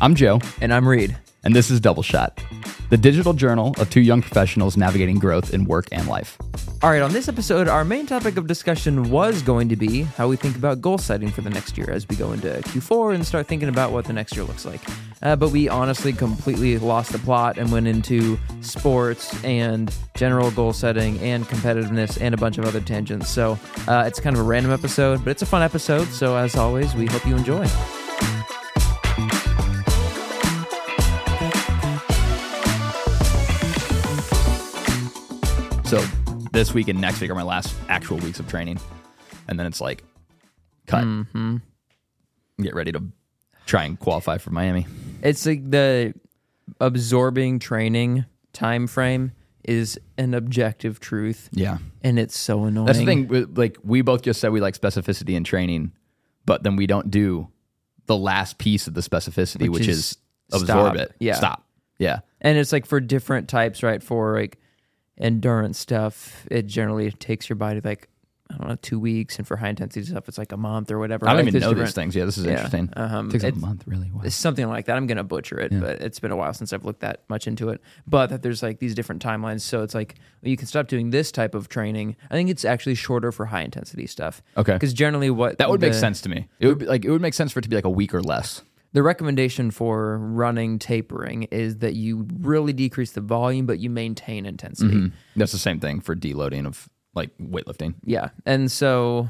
I'm Joe, And I'm Reed. and this is Double Shot, the digital journal of two young professionals navigating growth in work and life. All right, on this episode, our main topic of discussion was going to be how we think about goal setting for the next year as we go into Q4 and start thinking about what the next year looks like. Uh, but we honestly completely lost the plot and went into sports and general goal setting and competitiveness and a bunch of other tangents. So uh, it's kind of a random episode, but it's a fun episode. So as always, we hope you enjoy. So this week and next week are my last actual weeks of training, and then it's like cut. Mm-hmm. Get ready to try and qualify for Miami. It's like the absorbing training time frame is an objective truth. Yeah, and it's so annoying. that's the thing. Like we both just said, we like specificity in training, but then we don't do the last piece of the specificity, which, Which is, is absorb stop. it. Yeah. stop. Yeah, And it's like for different types, right? For like endurance stuff, it generally takes your body like I don't know two weeks, and for high intensity stuff, it's like a month or whatever. I don't right? even There's know different- these things. Yeah, this is Yeah, interesting. um, takes a it's- month, really. Wow. It's something like that. I'm gonna butcher it, but it's been a while since I've looked that much into it. But that there's like these different timelines, so it's like you can stop doing this type of training. I think it's actually shorter for high intensity stuff. Okay. because generally what That would make the- sense to me. It would be like it would make sense for it to be like a week or less. The recommendation for running tapering is that you really decrease the volume, but you maintain intensity. Mm-hmm. That's the same thing for deloading of like weightlifting. Yeah. And so,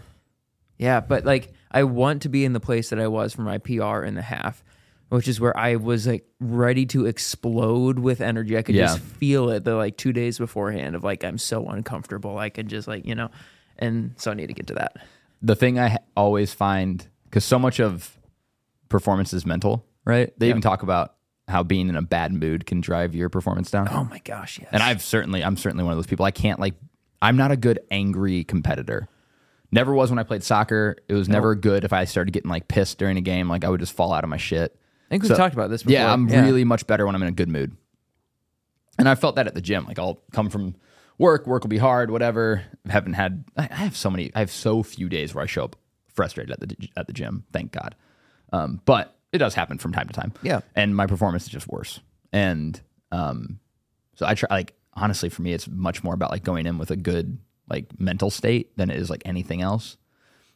yeah, but like I want to be in the place that I was for my PR in the half, which is where I was like ready to explode with energy. I could Yeah. just feel it the like two days beforehand of like, I'm so uncomfortable. I could just like, you know, and so I need to get to that. The thing I ha- always find because so much of performance is mental, right? They even talk about how being in a bad mood can drive your performance down. Oh my gosh. Yes. And I've certainly, I'm certainly one of those people. I can't like, I'm not a good angry competitor. Never was when I played soccer. It was never good if I started getting like pissed during a game. Like I would just fall out of my shit. I think we've talked about this before. Yeah, I'm really much better when I'm in a good mood. And I felt that at the gym. Like I'll come from work, work will be hard, whatever. I haven't had I I have so many I have so few days where I show up frustrated at the at the gym, thank God. Um, but it does happen from time to time. Yeah. And my performance is just worse. And um so I try like honestly for me it's much more about like going in with a good like mental state than it is like anything else.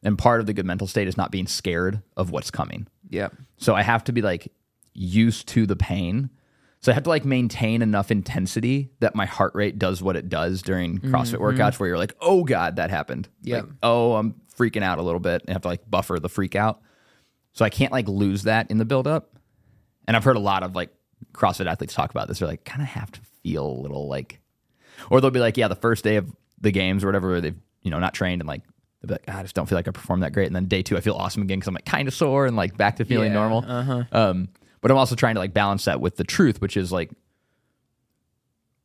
And part of the good mental state is not being scared of what's coming. Yeah. So I have to be like used to the pain. So I have to like maintain enough intensity that my heart rate does what it does during CrossFit workouts where you're like, oh God, that happened. Yeah. Like, oh, I'm freaking out a little bit. And I have to like buffer the freak out. So I can't like lose that in the buildup. And I've heard a lot of like CrossFit athletes talk about this. They're like, kind of have to feel a little like, or they'll be like, yeah, the first day of the games or whatever, they've, you know, not trained and like, they'll be like, "Ah, I just don't feel like I performed that great. And then day two, I feel awesome again because I'm like kind of sore and like back to feeling Yeah, normal. uh-huh. Um, but I'm also trying to like balance that with the truth, which is like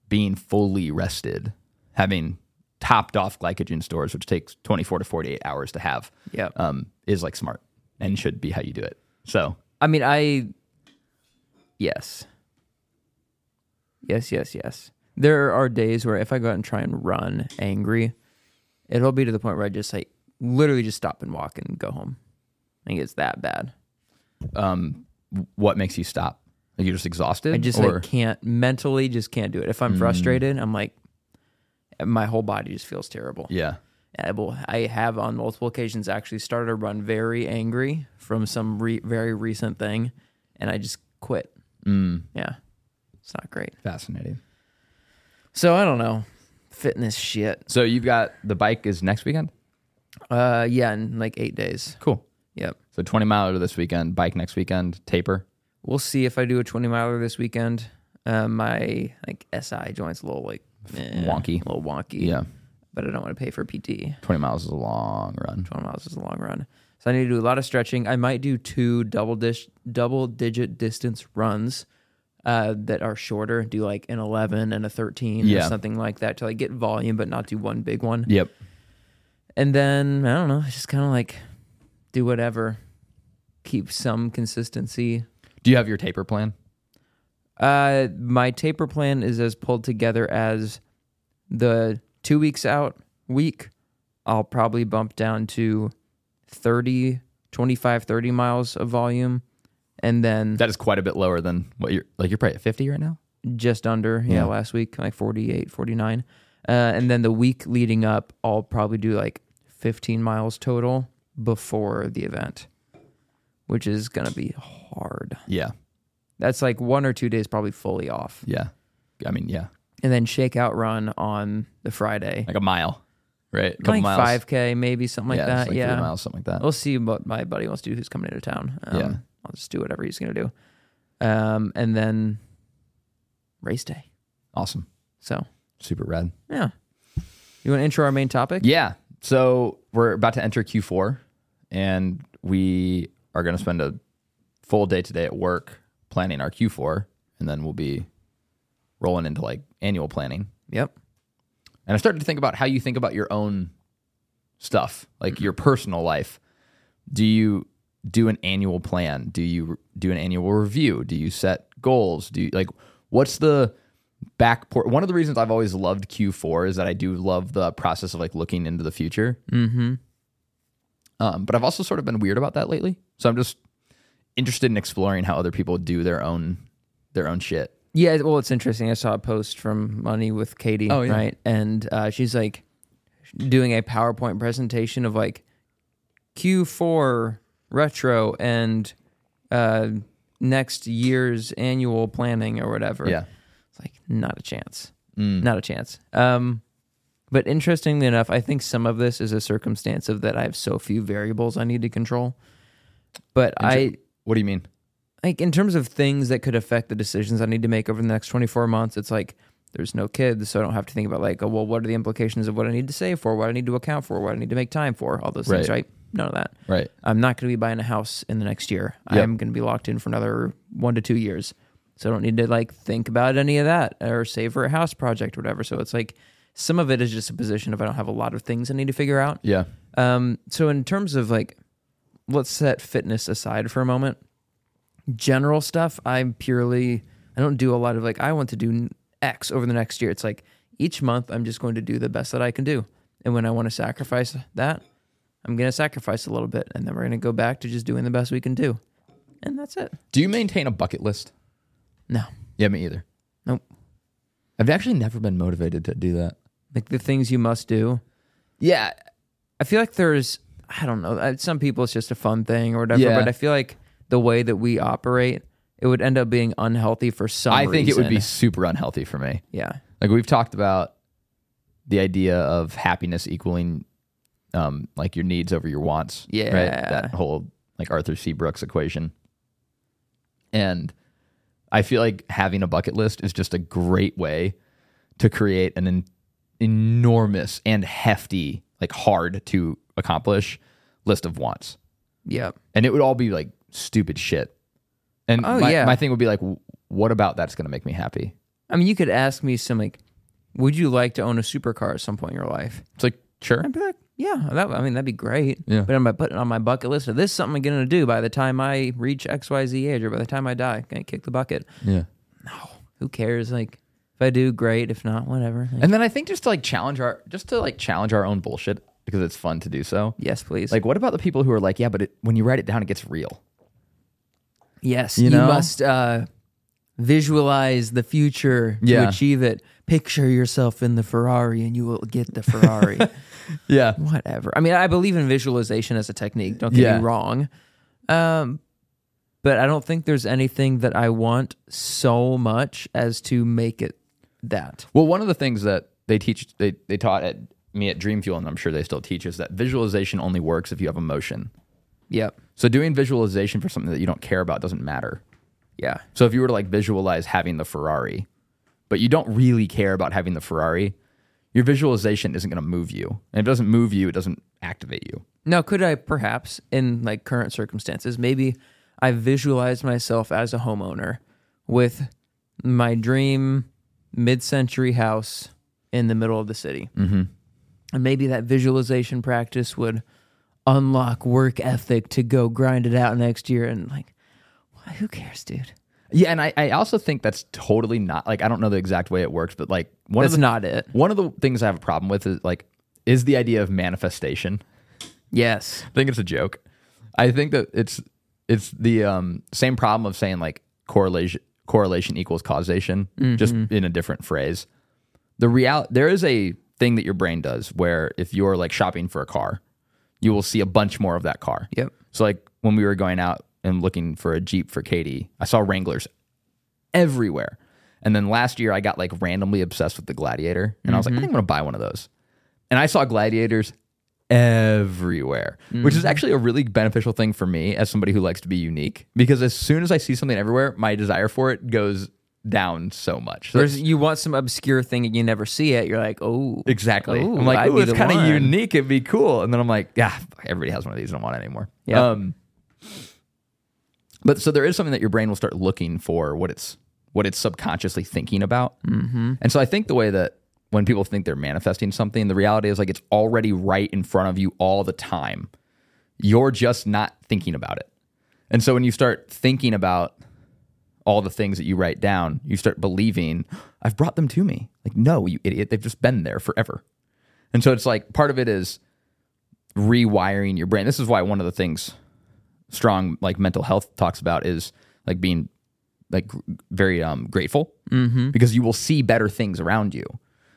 being fully rested, having topped off glycogen stores, which takes 24 to 48 hours to have, Yeah. um, is like smart and should be how you do it. So I mean, I yes, yes, yes, yes. There are days where if I go out and try and run angry, it'll be to the point where I just like literally just stop and walk and go home. I think it's that bad. um, what makes you stop? Like you're just exhausted? I just or, like can't mentally just can't do it. If I'm frustrated, I'm like my whole body just feels terrible. yeah. I will. I have on multiple occasions actually started a run very angry from some re- very recent thing, and I just quit. Mm, Yeah, it's not great. fascinating. So I don't know. Fitness shit. So you've got the bike is next weekend? Uh yeah, in like eight days. Cool. Yep. So 20 miler this weekend, bike next weekend, taper. We'll see if I do a twenty miler this weekend. Uh, my like SI joints a little like eh, Wonky. a little wonky. Yeah. But I don't want to pay for PT. 20 miles is a long run. Twenty miles is a long run. So I need to do a lot of stretching. I might do two double dish double digit distance runs uh, that are shorter. Do like an eleven and a thirteen Yeah. or something like that to like get volume, but not do one big one. Yep. And then I don't know, just kind of like do whatever, keep some consistency. Do you have your taper plan? Uh, my taper plan is as pulled together as the two weeks out week. I'll probably bump down to 30, 25, 30 miles of volume. and then That is quite a bit lower than what you're like. You're probably at 50 right now. just under yeah, Yeah. last week like 48 49 uh, and then the week leading up i'll probably do like 15 miles total before the event which is gonna be hard Yeah, that's like one or two days probably fully off yeah. I mean, yeah, and then shakeout run on the friday. Like a mile, right? A like 5k maybe something like yeah, that. like three yeah. miles, something like that. we'll see what my buddy wants to do who's coming into town. Um, Yeah. i'll just do whatever he's gonna do. Um, and then race day. Awesome, so. Super rad. yeah. You want to intro our main topic? Yeah. So we're about to enter Q4, and we are going to spend a full day today at work planning our Q4, and then we'll be rolling into like annual planning. yep And I started to think about how you think about your own stuff, like your personal life. Do you do an annual plan? Do you do an annual review? Do you set goals? Do you like what's the back port? One of the reasons I've always loved Q4 is that I do love the process of like looking into the future. mm-hmm Um, but I've also sort of been weird about that lately. So I'm just interested in exploring how other people do their own their own shit. Yeah, well, it's interesting. I saw a post from Money with Katie, Oh, yeah. right? And uh, she's like doing a PowerPoint presentation of like Q4 retro and uh, next year's annual planning or whatever. Yeah. It's like not a chance. Mm. Not a chance. Um, but interestingly enough, I think some of this is a circumstance of that I have so few variables I need to control. But I What do you mean? Like in terms of things that could affect the decisions I need to make over the next 24 months, it's like there's no kids, so I don't have to think about like, oh, well, what are the implications of what I need to save for, what I need to account for, what I need to make time for, all those things, Right. right? None of that. Right. I'm not going to be buying a house in the next year. Yep. I'm going to be locked in for another one to two years. So I don't need to like think about any of that or save for a house project or whatever. So it's like some of it is just a position if I don't have a lot of things I need to figure out. Yeah. Um, so in terms of like, let's set fitness aside for a moment. General stuff, I'm purely. I don't do a lot of like. I want to do X over the next year. It's like each month I'm just going to do the best that I can do, and when I want to sacrifice that, I'm going to sacrifice a little bit, and then we're going to go back to just doing the best we can do, and that's it. Do you maintain a bucket list? No, Yeah, me either. Nope. I've actually never been motivated to do that. like the things you must do. Yeah. I feel like there's, I don't know, some people it's just a fun thing or whatever, Yeah. but I feel like the way that we operate, it would end up being unhealthy for some I think it would be super unhealthy for me. Yeah. Like we've talked about the idea of happiness equaling um like your needs over your wants. Right? Yeah. That whole like Arthur C. Brooks equation. And I feel like having a bucket list is just a great way to create an en- enormous and hefty, like hard to accomplish list of wants. Yeah. and it would all be like stupid shit. And Oh, my, yeah. my thing would be like, w- what about that's going to make me happy? I mean, you could ask me some like, would you like to own a supercar at some point in your life? It's like, sure. I'd be like, yeah, that, I mean, that'd be great. Yeah. But am I putting it on my bucket list? Of this is something I'm going to do by the time I reach XYZ age or by the time I die? Can I kick the bucket? Yeah. No. Who cares? Like, if I do, great. If not, whatever. Like, And then I think just to like challenge our, just to like challenge our own bullshit because it's fun to do so. yes, please. Like, what about the people who are like, yeah, but it, when you write it down, it gets real. Yes, You you, know? must uh, visualize the future to Yeah. achieve it. Picture yourself in the Ferrari, and you will get the Ferrari. Yeah. Whatever. I mean, I believe in visualization as a technique. Don't get Yeah. me wrong. Um, but I don't think there's anything that I want so much as to make it that. Well, one of the things that they teach, they, they taught at me at Dream Fuel, and I'm sure they still teach, is that visualization only works if you have emotion. Yep. So doing visualization for something that you don't care about doesn't matter. Yeah. So if you were to like visualize having the Ferrari, but you don't really care about having the Ferrari, your visualization isn't going to move you. And if it doesn't move you, it doesn't activate you. Now, could I perhaps, in like current circumstances, maybe I visualize myself as a homeowner with my dream mid-century house in the middle of the city, Mm-hmm. and maybe that visualization practice would unlock work ethic to go grind it out next year. And like, why- who cares, dude? Yeah, and I, I also think that's totally not like I don't know the exact way it works, but like one That's of the, not it. one of the things I have a problem with is like is the idea of manifestation. Yes. I think it's a joke. I think that it's it's the um, same problem of saying like correlation correlation equals causation, just in a different phrase. The real there is a thing that your brain does where if you're like shopping for a car, you will see a bunch more of that car. Yep. So like when we were going out and looking for a Jeep for Katie, I saw Wranglers everywhere. And then last year I got like randomly obsessed with the Gladiator and I was like, I think I'm gonna buy one of those. And I saw Gladiators everywhere, which is mm. actually a really beneficial thing for me as somebody who likes to be unique. Because as soon as I see something everywhere, my desire for it goes down so much. So Whereas you want some obscure thing and you never see it, you're like, oh, Exactly. Ooh, I'm like, be it's kind of unique. It'd be cool. And then I'm like, yeah, everybody has one of these. I don't want it anymore. Yeah. Um, but so there is something that your brain will start looking for what it's what it's subconsciously thinking about. Mm-hmm. And so I think the way that when people think they're manifesting something, the reality is like it's already right in front of you all the time. You're just not thinking about it. And so when you start thinking about all the things that you write down, you start believing, I've brought them to me. Like, no, you idiot. They've just been there forever. And so it's like part of it is rewiring your brain. This is why one of the things strong like mental health talks about is like being like very um grateful mm-hmm. because you will see better things around you.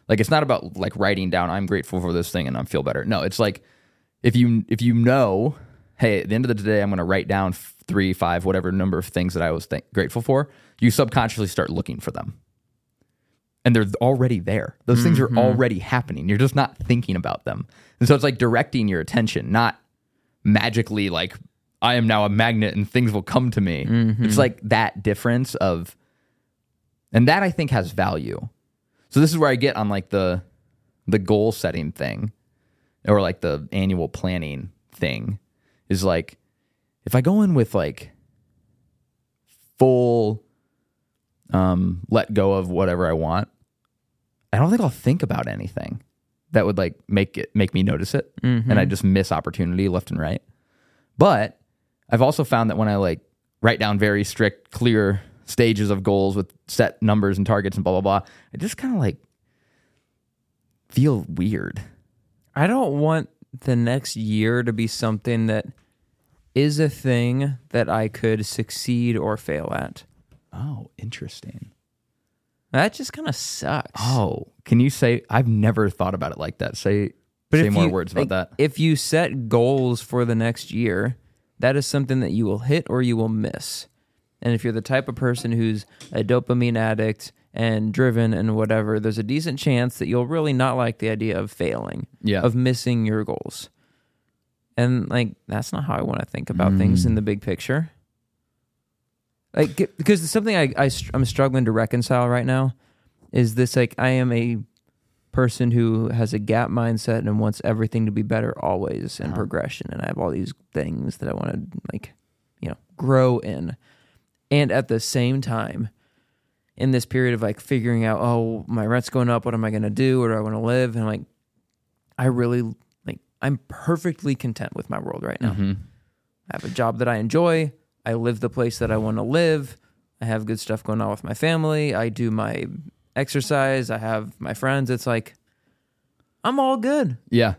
Like it's not about like writing down I'm grateful for this thing and I feel better. No, it's like if you if you know, hey, at the end of the day I'm going to write down f- 3, 5, whatever number of things that I was th- grateful for, you subconsciously start looking for them. And they're already there. Those things are mm-hmm. already happening. You're just not thinking about them. And so it's like directing your attention, not magically like I am now a magnet and things will come to me. Mm-hmm. It's like that difference of and that I think has value. So this is where I get on like the the goal setting thing or like the annual planning thing is like if I go in with like full um let go of whatever I want, I don't think I'll think about anything that would like make it make me notice it and I just miss opportunity left and right. But I've also found that when I like write down very strict, clear stages of goals with set numbers and targets and blah blah blah, I just kind of like feel weird. I don't want the next year to be something that is a thing that I could succeed or fail at. Oh, interesting. That just kind of sucks. Oh, can you say I've never thought about it like that? Say say more you- words like, about that. If you set goals for the next year, that is something that you will hit or you will miss. And if you're the type of person who's a dopamine addict and driven and whatever, there's a decent chance that you'll really not like the idea of failing, Yeah. of missing your goals. And like that's not how I want to think about things Mm. in the big picture. Like because something I, I I'm struggling to reconcile right now is this like I am a person who has a gap mindset and wants everything to be better always and Uh-huh. progression and I have all these things that I want to like you know grow in and at the same time in this period of like figuring out oh my rent's going up what am I going to do where do I want to live and like I really I'm perfectly content with my world right now Mm-hmm. I have a job that I enjoy I live the place that I want to live I have good stuff going on with my family I do my exercise I have my friends it's like I'm all good Yeah.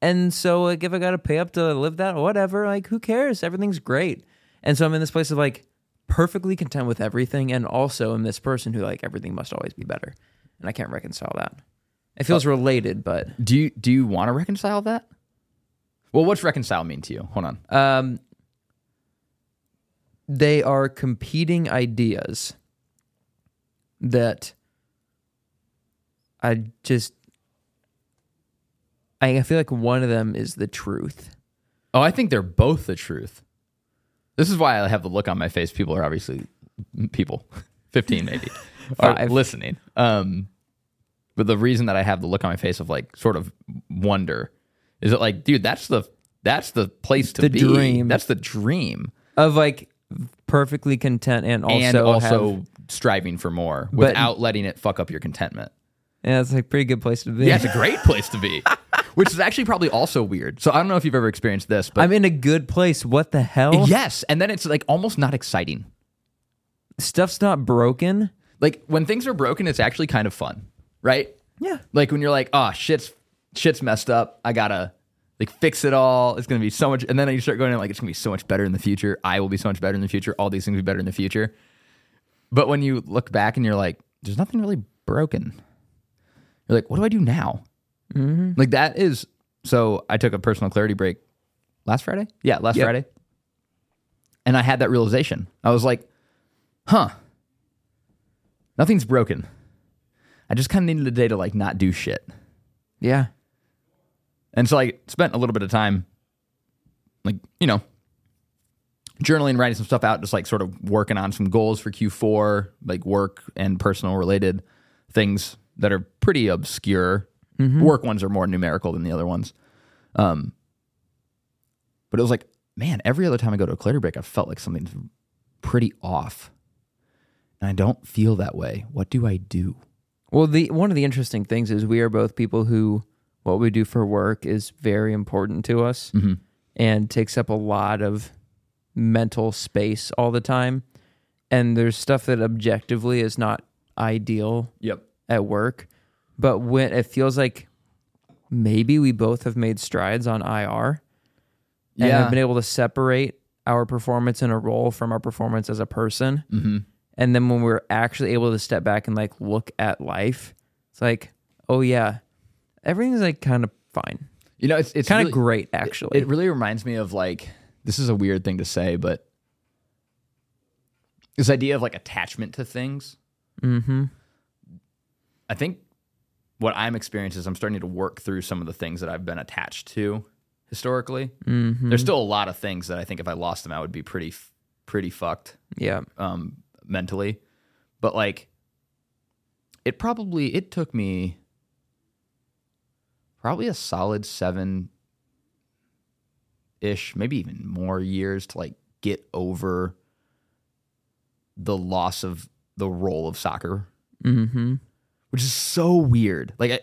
and so like if I gotta pay up to live that, whatever, like who cares? Everything's great. And so I'm in this place of like perfectly content with everything and also am this person who like everything must always be better. And I can't reconcile that. It feels related, but Do you do you want to reconcile that? Well, what's reconcile mean to you? Hold on. um they are competing ideas that I just I feel like one of them is the truth. Oh, I think they're both the truth. This is why I have the look on my face. People are obviously people, fifteen maybe, are Five. listening. Um, but the reason that I have the look on my face of like sort of wonder is it like, dude, that's the that's the place to The be. dream. That's the dream, Of like perfectly content and also and also have- striving for more But- without letting it fuck up your contentment. Yeah, it's like a pretty good place to be. Yeah, it's a great place to be, which is actually probably also weird. So I don't know if you've ever experienced this, but I'm in a good place. What the hell? yes, and then it's like almost not exciting. Stuff's not broken. like when things are broken, it's actually kind of fun, right? Yeah. Like when you're like, oh, shit's shit's messed up. I gotta like fix it all. It's gonna be so much, and then you start going like it's gonna be so much better in the future. I will be so much better in the future. All these things will be better in the future. But when you look back and you're like, there's nothing really broken. You're like, what do I do now? Mm-hmm. Like that is so. I took a personal clarity break last Friday. Yeah, last Yep. Friday, and I had that realization. I was like, huh, nothing's broken. I just kind of needed a day to like not do shit. Yeah. And so I spent a little bit of time, like, you know, journaling, writing some stuff out, just like sort of working on some goals for Q4, like work and personal related things that are pretty obscure. Work ones are more numerical than the other ones. Um, but it was like, man, every other time I go to a clarity break, I felt like something's pretty off. And I don't feel that way. What do I do? Well, the one of the interesting things is we are both people who what we do for work is very important to us Mm-hmm. and takes up a lot of mental space all the time. And there's stuff that objectively is not ideal Yep. at work, but when it feels like maybe we both have made strides on IR and Yeah. have been able to separate our performance in a role from our performance as a person. Mm-hmm. And then when we're actually able to step back and like look at life, it's like, oh yeah, everything's like kind of fine. You know, it's it's Kind of really- great actually. It really reminds me of like this is a weird thing to say, but this idea of like attachment to things. mm-hmm. I think what I'm experiencing is I'm starting to work through some of the things that I've been attached to historically. Mm-hmm. There's still a lot of things that I think if I lost them, I would be pretty pretty fucked Yeah. um, mentally. But like, it probably it took me probably a solid seven ish, maybe even more years to like get over the loss of the role of soccer, Mm-hmm. which is so weird. Like, I,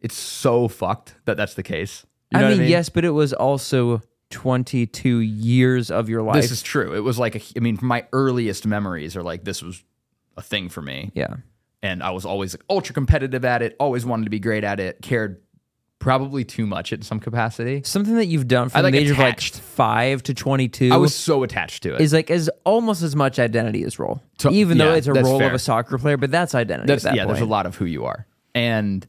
it's so fucked that that's the case. You know I, what mean, yes, but it was also 22 years of your life. This is true. It was like, a, I mean, my earliest memories are like this was a thing for me. yeah. and I was always like ultra competitive at it, always wanted to be great at it, cared probably too much in some capacity. Something that you've done from I, like, the age attached. of like 5 to 22 I was so attached to it. is like as almost as much identity as role. Even though it's a role fair. of a soccer player, but that's identity That's, at that yeah, point. there's a lot of who you are. And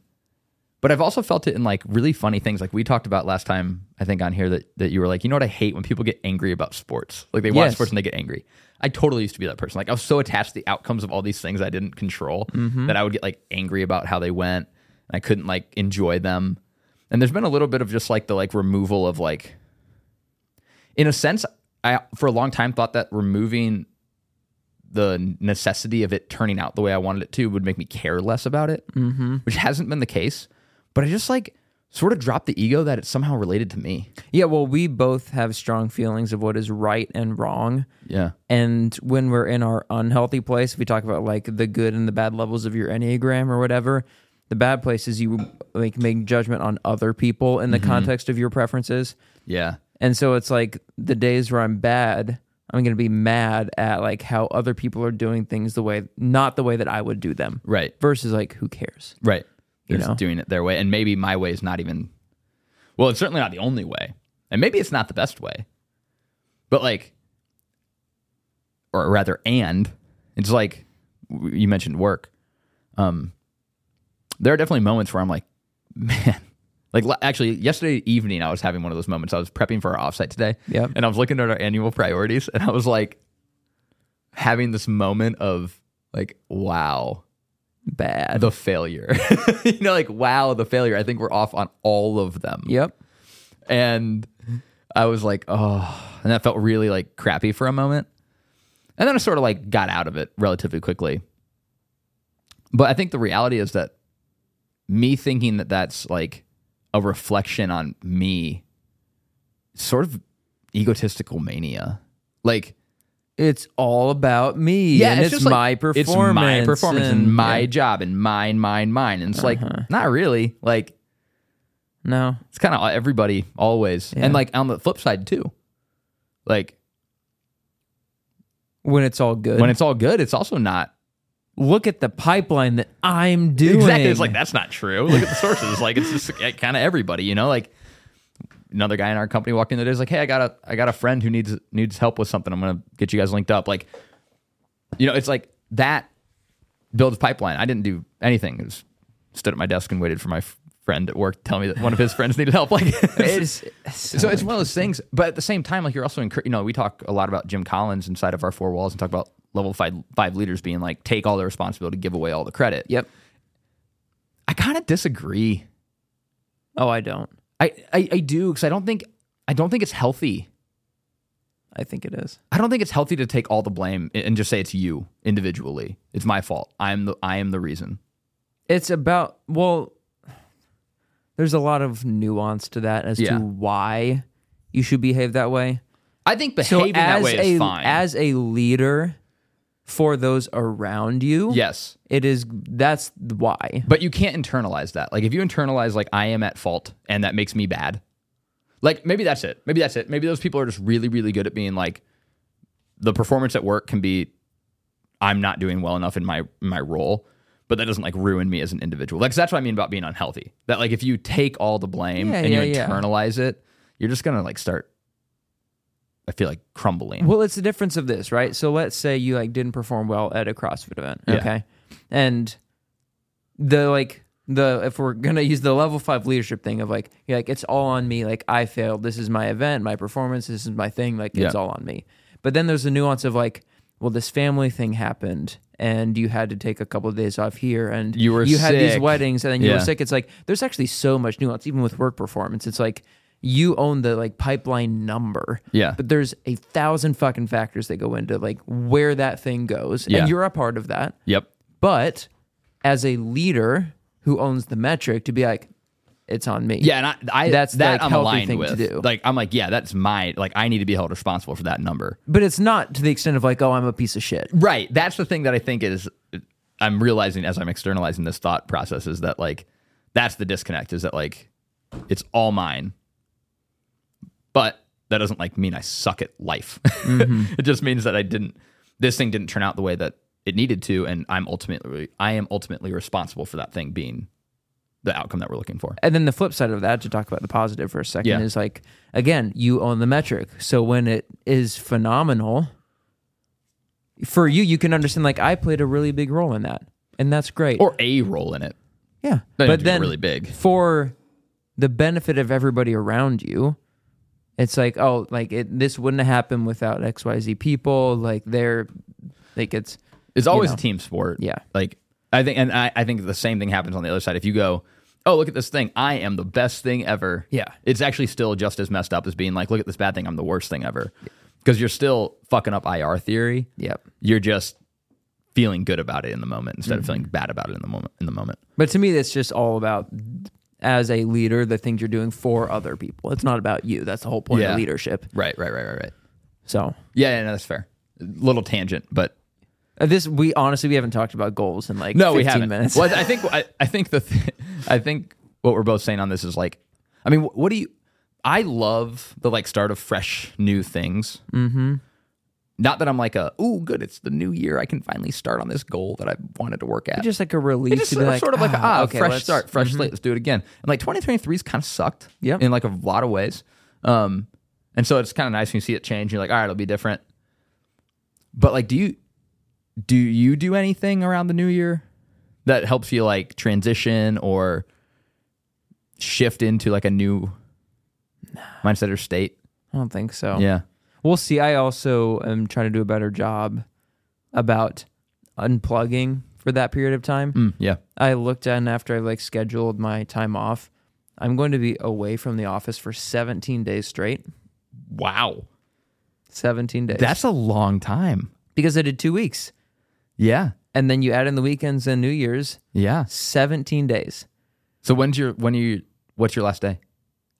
but I've also felt it in like really funny things like we talked about last time I think on here that that you were like, "You know what I hate when people get angry about sports." Like they watch Yes. sports and they get angry. I totally used to be that person. Like I was so attached to the outcomes of all these things I didn't control Mm-hmm. that I would get like angry about how they went and I couldn't like enjoy them. And there's been a little bit of just like the like removal of like in a sense I for a long time thought that removing the necessity of it turning out the way I wanted it to would make me care less about it, mm-hmm. which hasn't been the case. But I just like sort of dropped the ego that it's somehow related to me. Yeah, well, we both have strong feelings of what is right and wrong. Yeah. And when we're in our unhealthy place, if we talk about like the good and the bad levels of your Enneagram or whatever, the bad place is you like make judgment on other people in the context of your preferences. Yeah. And so it's like the days where I'm bad, I'm going to be mad at like how other people are doing things the way, not the way that I would do them. Right. Versus like, who cares? Right. You They're just know? doing it their way. And maybe my way is not even, well, it's certainly not the only way. And maybe it's not the best way. But like, or rather, and it's like you mentioned work. Um, there are definitely moments where I'm like, man, like actually yesterday evening, I was having one of those moments. I was prepping for our offsite today. yeah, And I was looking at our annual priorities and I was like having this moment of like, wow, Bad. the failure. you know, like wow, the failure. I think we're off on all of them. yep. And I was like, oh, and that felt really like crappy for a moment. And then I sort of like got out of it relatively quickly. But I think the reality is that me thinking that that's like a reflection on me, sort of egotistical mania. Like, It's all about me. yeah, and it's, just like, my performance. It's my performance and, my yeah. job and mine, mine, mine. And it's Uh-huh. like not really. Like No. it's kind of everybody always. Yeah. And like on the flip side too, like When it's all good. when it's all good, it's also not Look at the pipeline that I'm doing. exactly. It's like that's not true. Look at the sources. like it's just eh, kind of everybody. You know, like another guy in our company walked in the day, was like, "Hey, I got a I got a friend who needs needs help with something. I'm gonna get you guys linked up." Like, you know, it's like that builds pipeline. I didn't do anything. It was stood at my desk and waited for my f- friend at work to tell me that one of his friends needed help. Like, It's, so it's one of those things. But at the same time, like you're also, encour- you know, we talk a lot about Jim Collins inside of our four walls and talk about level five five leaders being like take all the responsibility, give away all the credit. yep. I kind of disagree. Oh, I don't. I I, I do because I don't think I don't think it's healthy. I think it is. I don't think it's healthy to take all the blame and just say it's you individually. It's my fault. I'm the I am the reason. It's about well, there's a lot of nuance to that as Yeah. to why you should behave that way. I think So behaving that as way a is fine. as a leader for those around you, yes, it is that's why. but you can't internalize that. Like if you internalize like I am at fault and that makes me bad. Like maybe that's it. Maybe that's it. Maybe those people are just really really good at being like the performance at work can be I'm not doing well enough in my my role, but that doesn't like ruin me as an individual. Like that's what I mean about being unhealthy. That like if you take all the blame Yeah, and you yeah, yeah. internalize it, you're just gonna like start. I feel like crumbling. Well, it's the difference of this, right? So let's say you like didn't perform well at a CrossFit event, Yeah. okay? And the like the if we're gonna use the level five leadership thing of like you're like it's all on me, like I failed. This is my event, my performance. This is my thing. Like it's Yeah. all on me. But then there's the nuance of like, well, this family thing happened. And you had to take a couple of days off here, and You were you had these weddings, and then you Yeah. were sick. It's like there's actually so much nuance, even with work performance. It's like you own the like pipeline number, Yeah. but there's a thousand fucking factors that go into like where that thing goes, Yeah. and you're a part of that. Yep. But as a leader who owns the metric, to be like, it's on me. Yeah, and I, I That's, that like, I'm aligned thing to do. Like I'm like, yeah, that's my like I need to be held responsible for that number. But it's not to the extent of like, oh, I'm a piece of shit. Right. That's the thing that I think is I'm realizing as I'm externalizing this thought process is that like that's the disconnect is that like it's all mine. But that doesn't like mean I suck at life. Mm-hmm. it just means that I didn't this thing didn't turn out the way that it needed to and I'm ultimately I am ultimately responsible for that thing being the outcome that we're looking for. And then the flip side of that, to talk about the positive for a second, Yeah. is like, again, you own the metric. So when it is phenomenal, for you, you can understand, like, I played a really big role in that. And that's great. Or a role in it. yeah. Doesn't But then really big. for the benefit of everybody around you, it's like, oh, like it, this wouldn't have happened without XYZ people. Like they're, like it's, It's always know. a team sport. Yeah. Like I think, and I, I think the same thing happens on the other side. If you go, oh, look at this thing, I am the best thing ever. Yeah. It's actually still just as messed up as being like, look at this bad thing, I'm the worst thing ever. Because you're still fucking up IR theory. yep. You're just feeling good about it in the moment instead Mm-hmm. of feeling bad about it in the moment. In the moment. But to me, that's just all about as a leader, the things you're doing for other people. It's not about you. That's the whole point Yeah. of leadership. Right. Right. Right. Right. Right. So Yeah. Yeah. No, that's fair. Little tangent, but uh, this, we honestly, we haven't talked about goals in like no, 15 we haven't. minutes. Well, I think I, I think the th- I think what we're both saying on this is like, I mean, what do you? I love the like start of fresh new things. Mm-hmm. Not that I'm like a oh good, it's the new year. I can finally start on this goal that I wanted to work at. just like a relief. It's just to sort of, like, sort of like a, ah, okay, fresh start, fresh slate. Let's do it again. And like 2023's kind of sucked. Yeah, In like a lot of ways. Um, and so it's kind of nice when you see it change. You're like, all right, it'll be different. But like, do you do you do anything around the new year that helps you like transition or shift into like a new mindset or state? I don't think so. Yeah. We'll see. I also am trying to do a better job about unplugging for that period of time. Mm, yeah. I looked at and after I like scheduled my time off, I'm going to be away from the office for 17 days straight. Wow. 17 days. That's a long time. because I did two weeks. Yeah. And then you add in the weekends and New Year's, Yeah. 17 days. So when's your when are you what's your last day?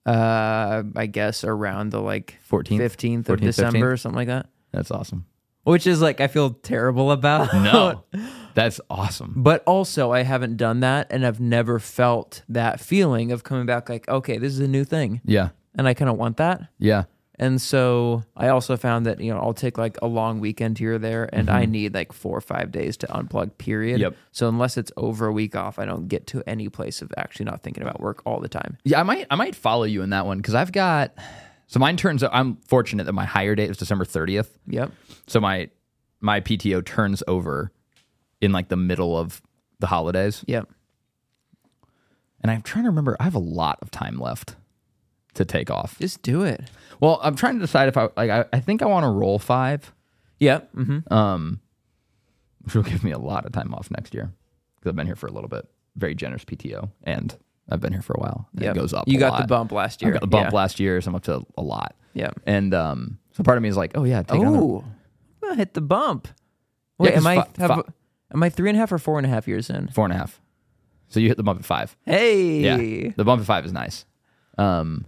Uh, I guess around the like 14th? 15th of 14th, December 15th? or something like that. That's awesome. Which is like, I feel terrible about. No. That's awesome. But also, I haven't done that and I've never felt that feeling of coming back like, okay, this is a new thing. Yeah. And I kind of want that. Yeah. And so I also found that, you know, I'll take like a long weekend here or there and I mm-hmm. need like four or five days to unplug, period. Yep. So unless it's over a week off, I don't get to any place of actually not thinking about work all the time. Yeah, I might I might follow you in that one because I've got so mine turns. I'm fortunate that my hire date is December 30th. Yep. So my my PTO turns over in like the middle of the holidays, Yep. and I'm trying to remember. I have a lot of time left to take off. Just do it. Well, I'm trying to decide if I like. I, I think I want to roll five, Yep. Mm-hmm. um, which will give me a lot of time off next year because I've been here for a little bit. Very generous PTO, and I've been here for a while. And Yep. It goes up. You a got lot. the bump last year. I got the bump Yeah. last year, so I'm up to a lot. Yep. And um, so part of me is like, oh yeah, take another- Oh, I hit the bump. Wait, 'cause am I fi- have, fi- am I three and a half or four and a half years in? four and a half. So you hit the bump at five. Hey, Yeah, the bump at five is nice. Um,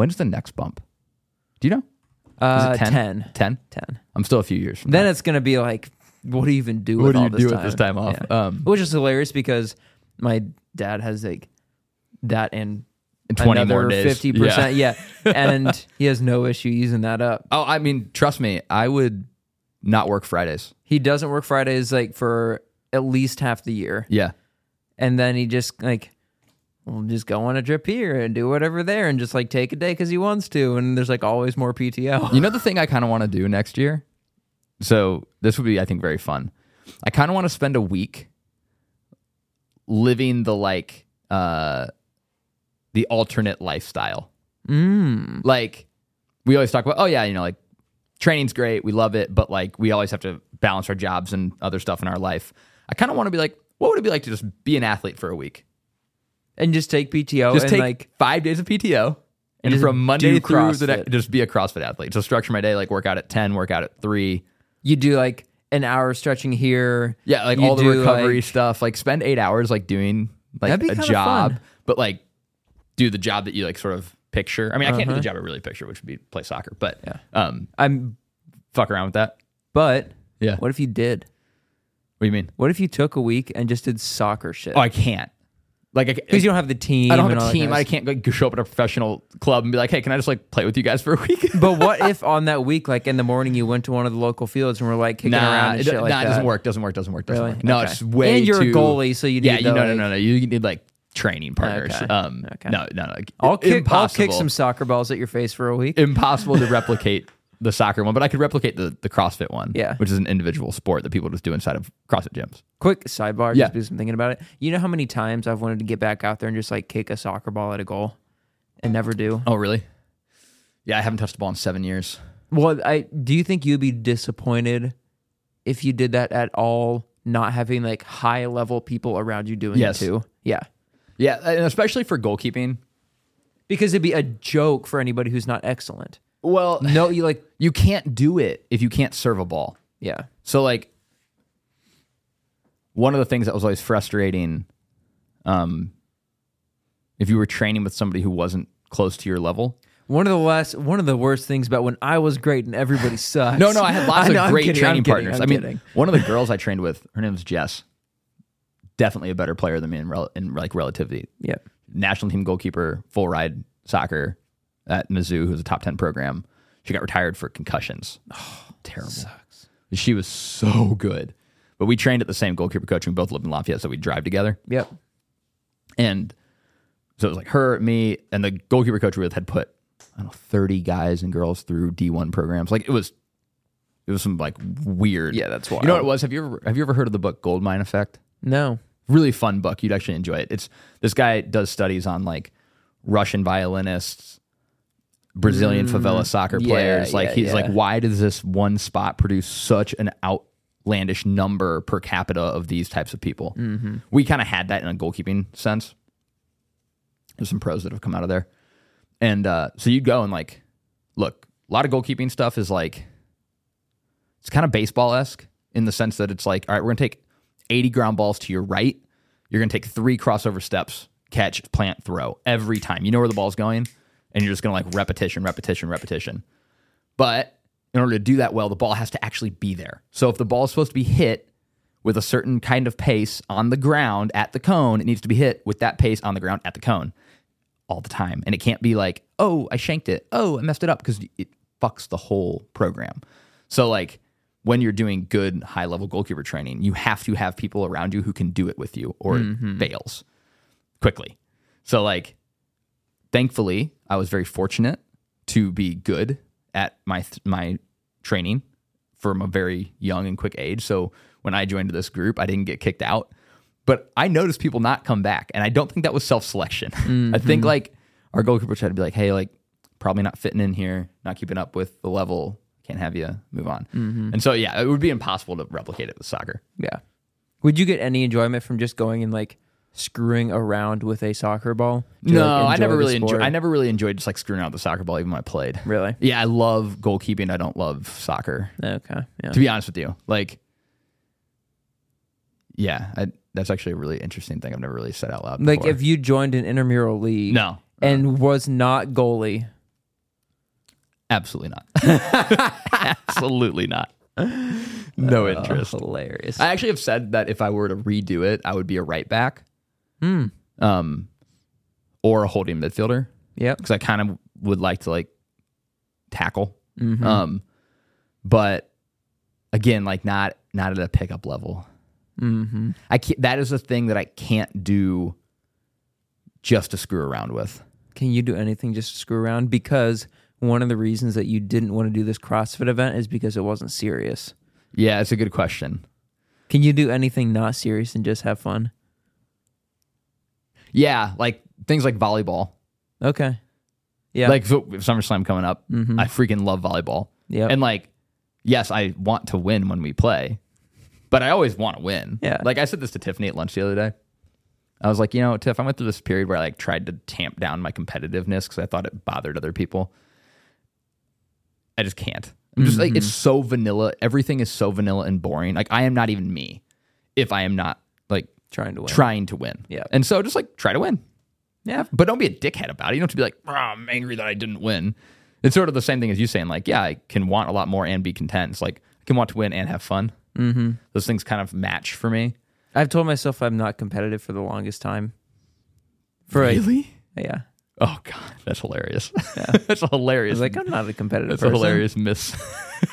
when's the next bump? Do you know? Is uh, it 10? 10? 10? 10. I'm still a few years from Then now. it's gonna be like, what do you even do? What with do all you this do time? with this time off? Yeah. Um, Which is hilarious because my dad has like that and in 20 more another days. fifty percent. Yeah, and he has no issue using that up. Oh, I mean, trust me, I would not work Fridays. He doesn't work Fridays like for at least half the year, Yeah. and then he just like. We'll just go on a trip here and do whatever there and just like take a day because he wants to. And there's like always more PTO. You know the thing I kind of want to do next year? So this would be, I think, very fun. I kind of want to spend a week living the like uh the alternate lifestyle. Mm. Like we always talk about, oh yeah, you know, like training's great, we love it, but like we always have to balance our jobs and other stuff in our life. I kind of want to be like, what would it be like to just be an athlete for a week? And just take PTO Just and take like five days of PTO. And from Monday through the CrossFit. next, just be a CrossFit athlete. So structure my day like work out at ten, work out at three, you do like an hour stretching here. Yeah, like You all the recovery like- stuff. Like spend eight hours like doing like a job, fun. but like do the job that you like sort of picture. I mean, I can't do Uh-huh. the job I really picture, which would be play soccer, but Yeah. um, I'm fuck around with that. but Yeah. what if you did? What do you mean? What if you took a week and just did soccer shit? Oh, I can't. Like, Because you don't have the team. I don't have a team. I can't like show up at a professional club and be like, hey, can I just like play with you guys for a week? But what if on that week, like in the morning, you went to one of the local fields and were like kicking nah, around and it, shit nah, like it that? doesn't work. Doesn't work. Doesn't work. Doesn't Really? work. No, Okay. it's way And you're too. a goalie, so you yeah, you the, no, no, no, no. You need like training partners. Okay. Um, Okay. no, no, no. I'll kick. I'll kick some soccer balls at your face for a week. impossible to replicate the soccer one, but I could replicate the, the CrossFit one, Yeah. which is an individual sport that people just do inside of CrossFit gyms. Quick sidebar, Yeah. just because I'm thinking about it. You know how many times I've wanted to get back out there and just like kick a soccer ball at a goal, and never do. Oh, really? Yeah, I haven't touched a ball in seven years. Well, I do you think you'd be disappointed if you did that at all, not having like high level people around you doing Yes. it too? Yeah. Yeah, and especially for goalkeeping. Because it'd be a joke for anybody who's not excellent. Well, No, you like you can't do it if you can't serve a ball. yeah. So, like, one of the things that was always frustrating, um, if you were training with somebody who wasn't close to your level. One of the last one of the worst things about when I was great and everybody sucks. No, no, I had lots know, of great kidding, training kidding, partners. I mean, kidding. one of the girls I trained with, her name was Jess. Definitely a better player than me in, rel- in like relativity. Yeah. national team goalkeeper, full ride soccer at Mizzou, who's a top 10 program. She got retired for concussions. Oh, terrible. She was so good. But we trained at the same goalkeeper coach. We both lived in Lafayette, so we drive together. Yep. And so it was like her, me, and the goalkeeper coach we had put, I don't know, 30 guys and girls through D1 programs. Like it was, it was some like weird. Yeah, that's why. You know what it was? Have you ever, have you ever heard of the book Goldmine Effect? No. really fun book. You'd actually enjoy it. It's this guy does studies on like Russian violinists, Brazilian favela soccer yeah, players. Like yeah, he's yeah. like, why does this one spot produce such an outlandish number per capita of these types of people? Mm-hmm. We kind of had that in a goalkeeping sense. There's some pros that have come out of there, and uh, so you'd go and like, look, a lot of goalkeeping stuff is like, it's kind of baseball esque in the sense that it's like, all right, we're gonna take 80 ground balls to your right. You're going to take three crossover steps, catch, plant, throw every time. You know where the ball's going, and you're just going to like repetition, repetition, repetition. But in order to do that well, the ball has to actually be there. So if the ball is supposed to be hit with a certain kind of pace on the ground at the cone, it needs to be hit with that pace on the ground at the cone. all the time. And it can't be like, oh, I shanked it. Oh, I messed it up because it fucks the whole program. So, like, when you're doing good high level goalkeeper training, you have to have people around you who can do it with you or it mm-hmm. fails quickly. So, like, thankfully, I was very fortunate to be good at my my training from a very young and quick age. So when I joined this group, I didn't get kicked out, but I noticed people not come back, and I don't think that was self selection. I think mm-hmm. like our goalkeeper tried to be like, "Hey, like probably not fitting in here, not keeping up with the level. Can't have you move on." Mm-hmm. And so yeah, it would be impossible to replicate it with soccer. Yeah. Would you get any enjoyment from just going and like screwing around with a soccer ball? Do No, like, I never really enjoyed. I never really enjoyed just like screwing out the soccer ball, even when I played. Really? Yeah, I love goalkeeping. I don't love soccer. Okay. Yeah. To be honest with you, like, yeah, I, that's actually a really interesting thing. I've never really said out loud. Like before. if you joined an intramural league no, and was not goalie, absolutely not, absolutely not. No oh, interest. Oh, hilarious. I actually have said that if I were to redo it, I would be a right back, Hmm. um, or a holding midfielder Yeah, because I kind of would like to like tackle. Mhm. Um, but again, like not not at a pickup level. hmm I can't, that is a thing that I can't do just to screw around with. Can you do anything just to screw around? Because one of the reasons that you didn't want to do this CrossFit event is because it wasn't serious. Yeah, it's a good question. Can you do anything not serious and just have fun? Yeah, like things like volleyball. Okay. Yeah. Like so, if SummerSlam coming up, Mhm. I freaking love volleyball. yeah. And like, yes, I want to win when we play, but I always want to win. Yeah. Like I said this to Tiffany at lunch the other day. I was like, you know, Tiff, I went through this period where I like tried to tamp down my competitiveness because I thought it bothered other people. I just can't. I'm just like it's so vanilla. Everything is so vanilla and boring. Like I am not even me if I am not like trying to win. trying to win. Yeah. And so just like try to win. Yeah. But don't be a dickhead about it. You don't have to be like, "Oh, I'm angry that I didn't win. It's sort of the same thing as you saying, like, yeah, I can want a lot more and be content. It's like I can want to win and have fun. Mm-hmm. Those things kind of match for me. I've told myself I'm not competitive for the longest time. For a- yeah. Oh god, that's hilarious. that's a I hilarious. like, I'm not a competitive that's person. a hilarious miss.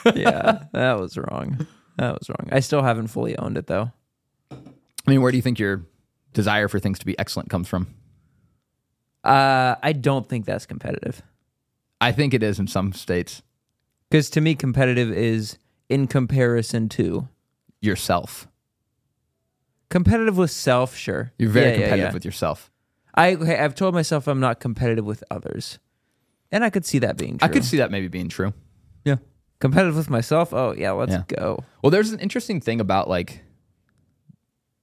yeah, that was wrong. That was wrong. I still haven't fully owned it though. I mean, where do you think your desire for things to be excellent comes from? Uh, I don't think that's competitive. I think it is in some states. Because to me, competitive is in comparison to Yourself. competitive with self. Sure, You're very Yeah, yeah, competitive yeah. with yourself. I okay, I've told myself I'm not competitive with others, and I could see that being true. I could see that maybe being true. yeah, competitive with myself. Oh yeah, let's Yeah. go. Well, there's an interesting thing about like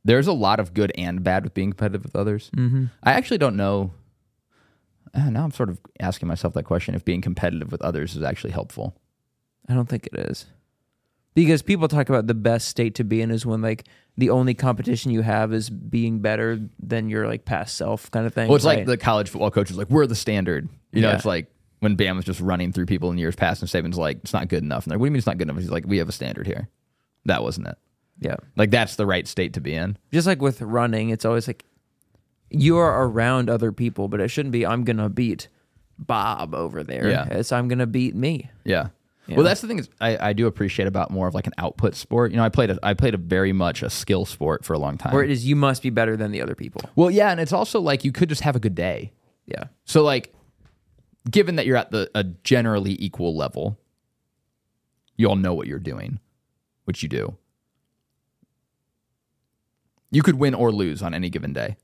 there's a lot of good and bad with being competitive with others. Mm-hmm. I actually don't know. Uh, now I'm sort of asking myself that question: if being competitive with others is actually helpful. I don't think it is. Because people talk about the best state to be in is when like the only competition you have is being better than your like past self kind of thing. Well, it's like the college football coach is like, "We're the standard." You know, Yeah. it's like when Bama was just running through people in years past, and Saban's like, "It's not good enough." And they're like, "What do you mean it's not good enough?" He's like, "We have a standard here." That wasn't it. Yeah. Like that's the right state to be in. Just like with running, it's always like you are around other people, but it shouldn't be I'm gonna beat Bob over there. Yeah. It's I'm gonna beat me. Yeah. Yeah. Well, that's the thing is I, I do appreciate about more of like an output sport. You know, I played a, I played a very much a skill sport for a long time. Where it is you must be better than the other people. well, yeah, and it's also like you could just have a good day. Yeah. So like, given that you're at the a generally equal level, you all know what you're doing, which you do. You could win or lose on any given day,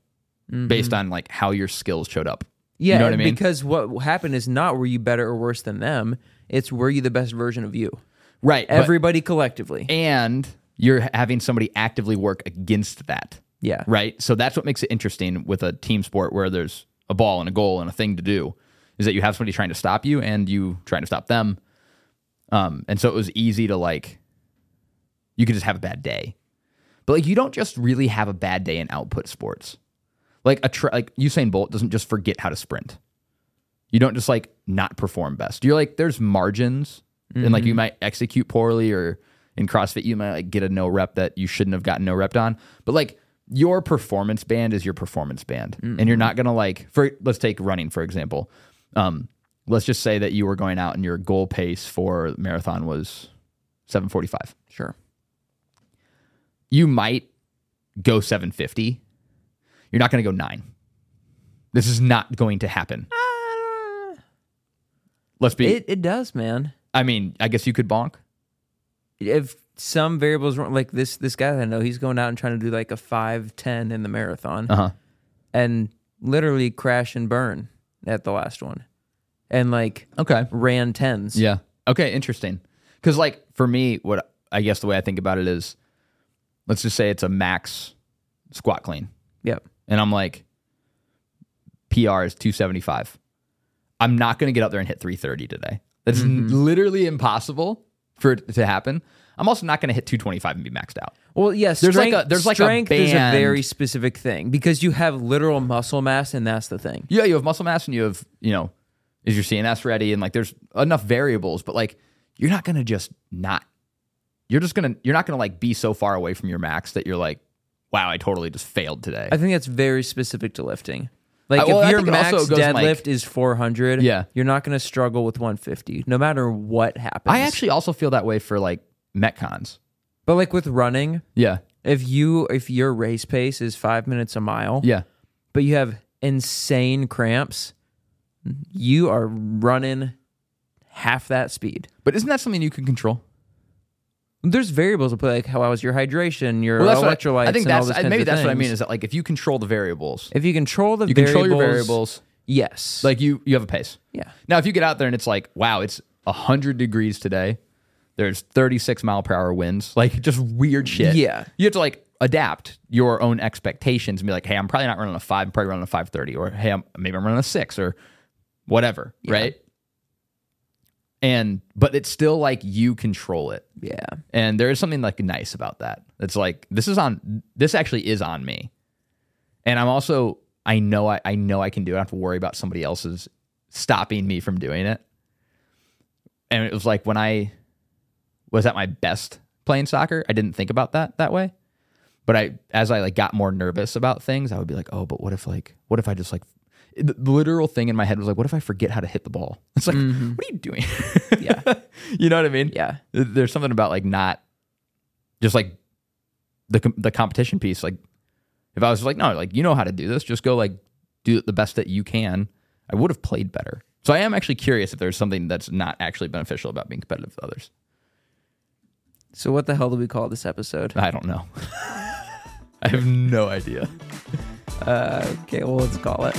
based on like how your skills showed up. Yeah, you know what I mean? because what happened is not were you better or worse than them. It's were you the best version of you. right. but- Everybody collectively. and you're having somebody actively work against that. Yeah. right? So that's what makes it interesting with a team sport where there's a ball and a goal and a thing to do, is that you have somebody trying to stop you and you trying to stop them. Um, and so it was easy to like, you could just have a bad day, but like you don't just really have a bad day in output sports. Like a tra- like Usain Bolt doesn't just forget how to sprint. You don't just like not perform best. You're like there's margins and like you might execute poorly or in CrossFit you might like get a no rep that you shouldn't have gotten no rep on. But like your performance band is your performance band, and you're not gonna like for let's take running for example. Um, let's just say that you were going out and your goal pace for marathon was 745. Sure. You might go 750. You're not going to go nine. This is not going to happen. Let's be. It it does, man. I mean, I guess you could bonk. If some variables wrong, like this this guy that I know, he's going out and trying to do like a five ten in the marathon, Uh huh. and literally crash and burn at the last one, and like Okay. ran tens. Yeah. Okay. Interesting. Because like for me, what I guess the way I think about it is, let's just say it's a max squat clean, Yep. and I'm like, PR is 275. I'm not going to get up there and hit 330 today. That's Mm-hmm. literally impossible for it to happen. I'm also not going to hit 225 and be maxed out. Well, yes. There's like a- there's like a strength is a very specific thing because you have literal muscle mass, and that's the thing. Yeah, you have muscle mass and you have, you know, is your CNS ready? And like there's enough variables, but like you're not gonna just not you're just gonna you're not gonna like be so far away from your max that you're like, wow, I totally just failed today. I think that's very specific to lifting. Like Uh, well, if your max also goes in, deadlift like- is 400, Yeah. you're not going to struggle with 150, no matter what happens. I actually also feel that way for like metcons. but like with running, Yeah. if you if your race pace is five minutes a mile, Yeah. but you have insane cramps, you are running half that speed. But isn't that something you can control? There's variables to play, like how was your hydration, your Well, that's electrolytes, what I, I think and all that's those kinds maybe of that's what I mean is that like if you control the variables, if you control the you variables, control your variables, yes, like you you have a pace. yeah, Now, if you get out there and it's like, wow, it's 100 degrees today, there's 36 mile per hour winds, like just weird shit. Yeah. You have to like adapt your own expectations and be like, hey, I'm probably not running a five, I'm probably running a 530, or hey, I'm, maybe I'm running a six or whatever, right? And, but it's still like you control it. yeah. And there is something like nice about that. It's like, this is on, this actually is on me. And I'm also, I know I, I know I can do it. I don't have to worry about somebody else's stopping me from doing it. And it was like when I was at my best playing soccer, I didn't think about that that way. But I, as I like got more nervous about things, I would be like, oh, but what if like, what if I just like, the literal thing in my head was like, what if I forget how to hit the ball? It's like, what are you doing? Yeah. you know what I mean? Yeah. There's something about like not just like the the competition piece. Like if I was like, no, like you know how to do this, just go like do the best that you can. I would have played better. So I am actually curious if there's something that's not actually beneficial about being competitive with others. So what the hell do we call this episode? I don't know. I have no idea. Uh, okay, well let's call it.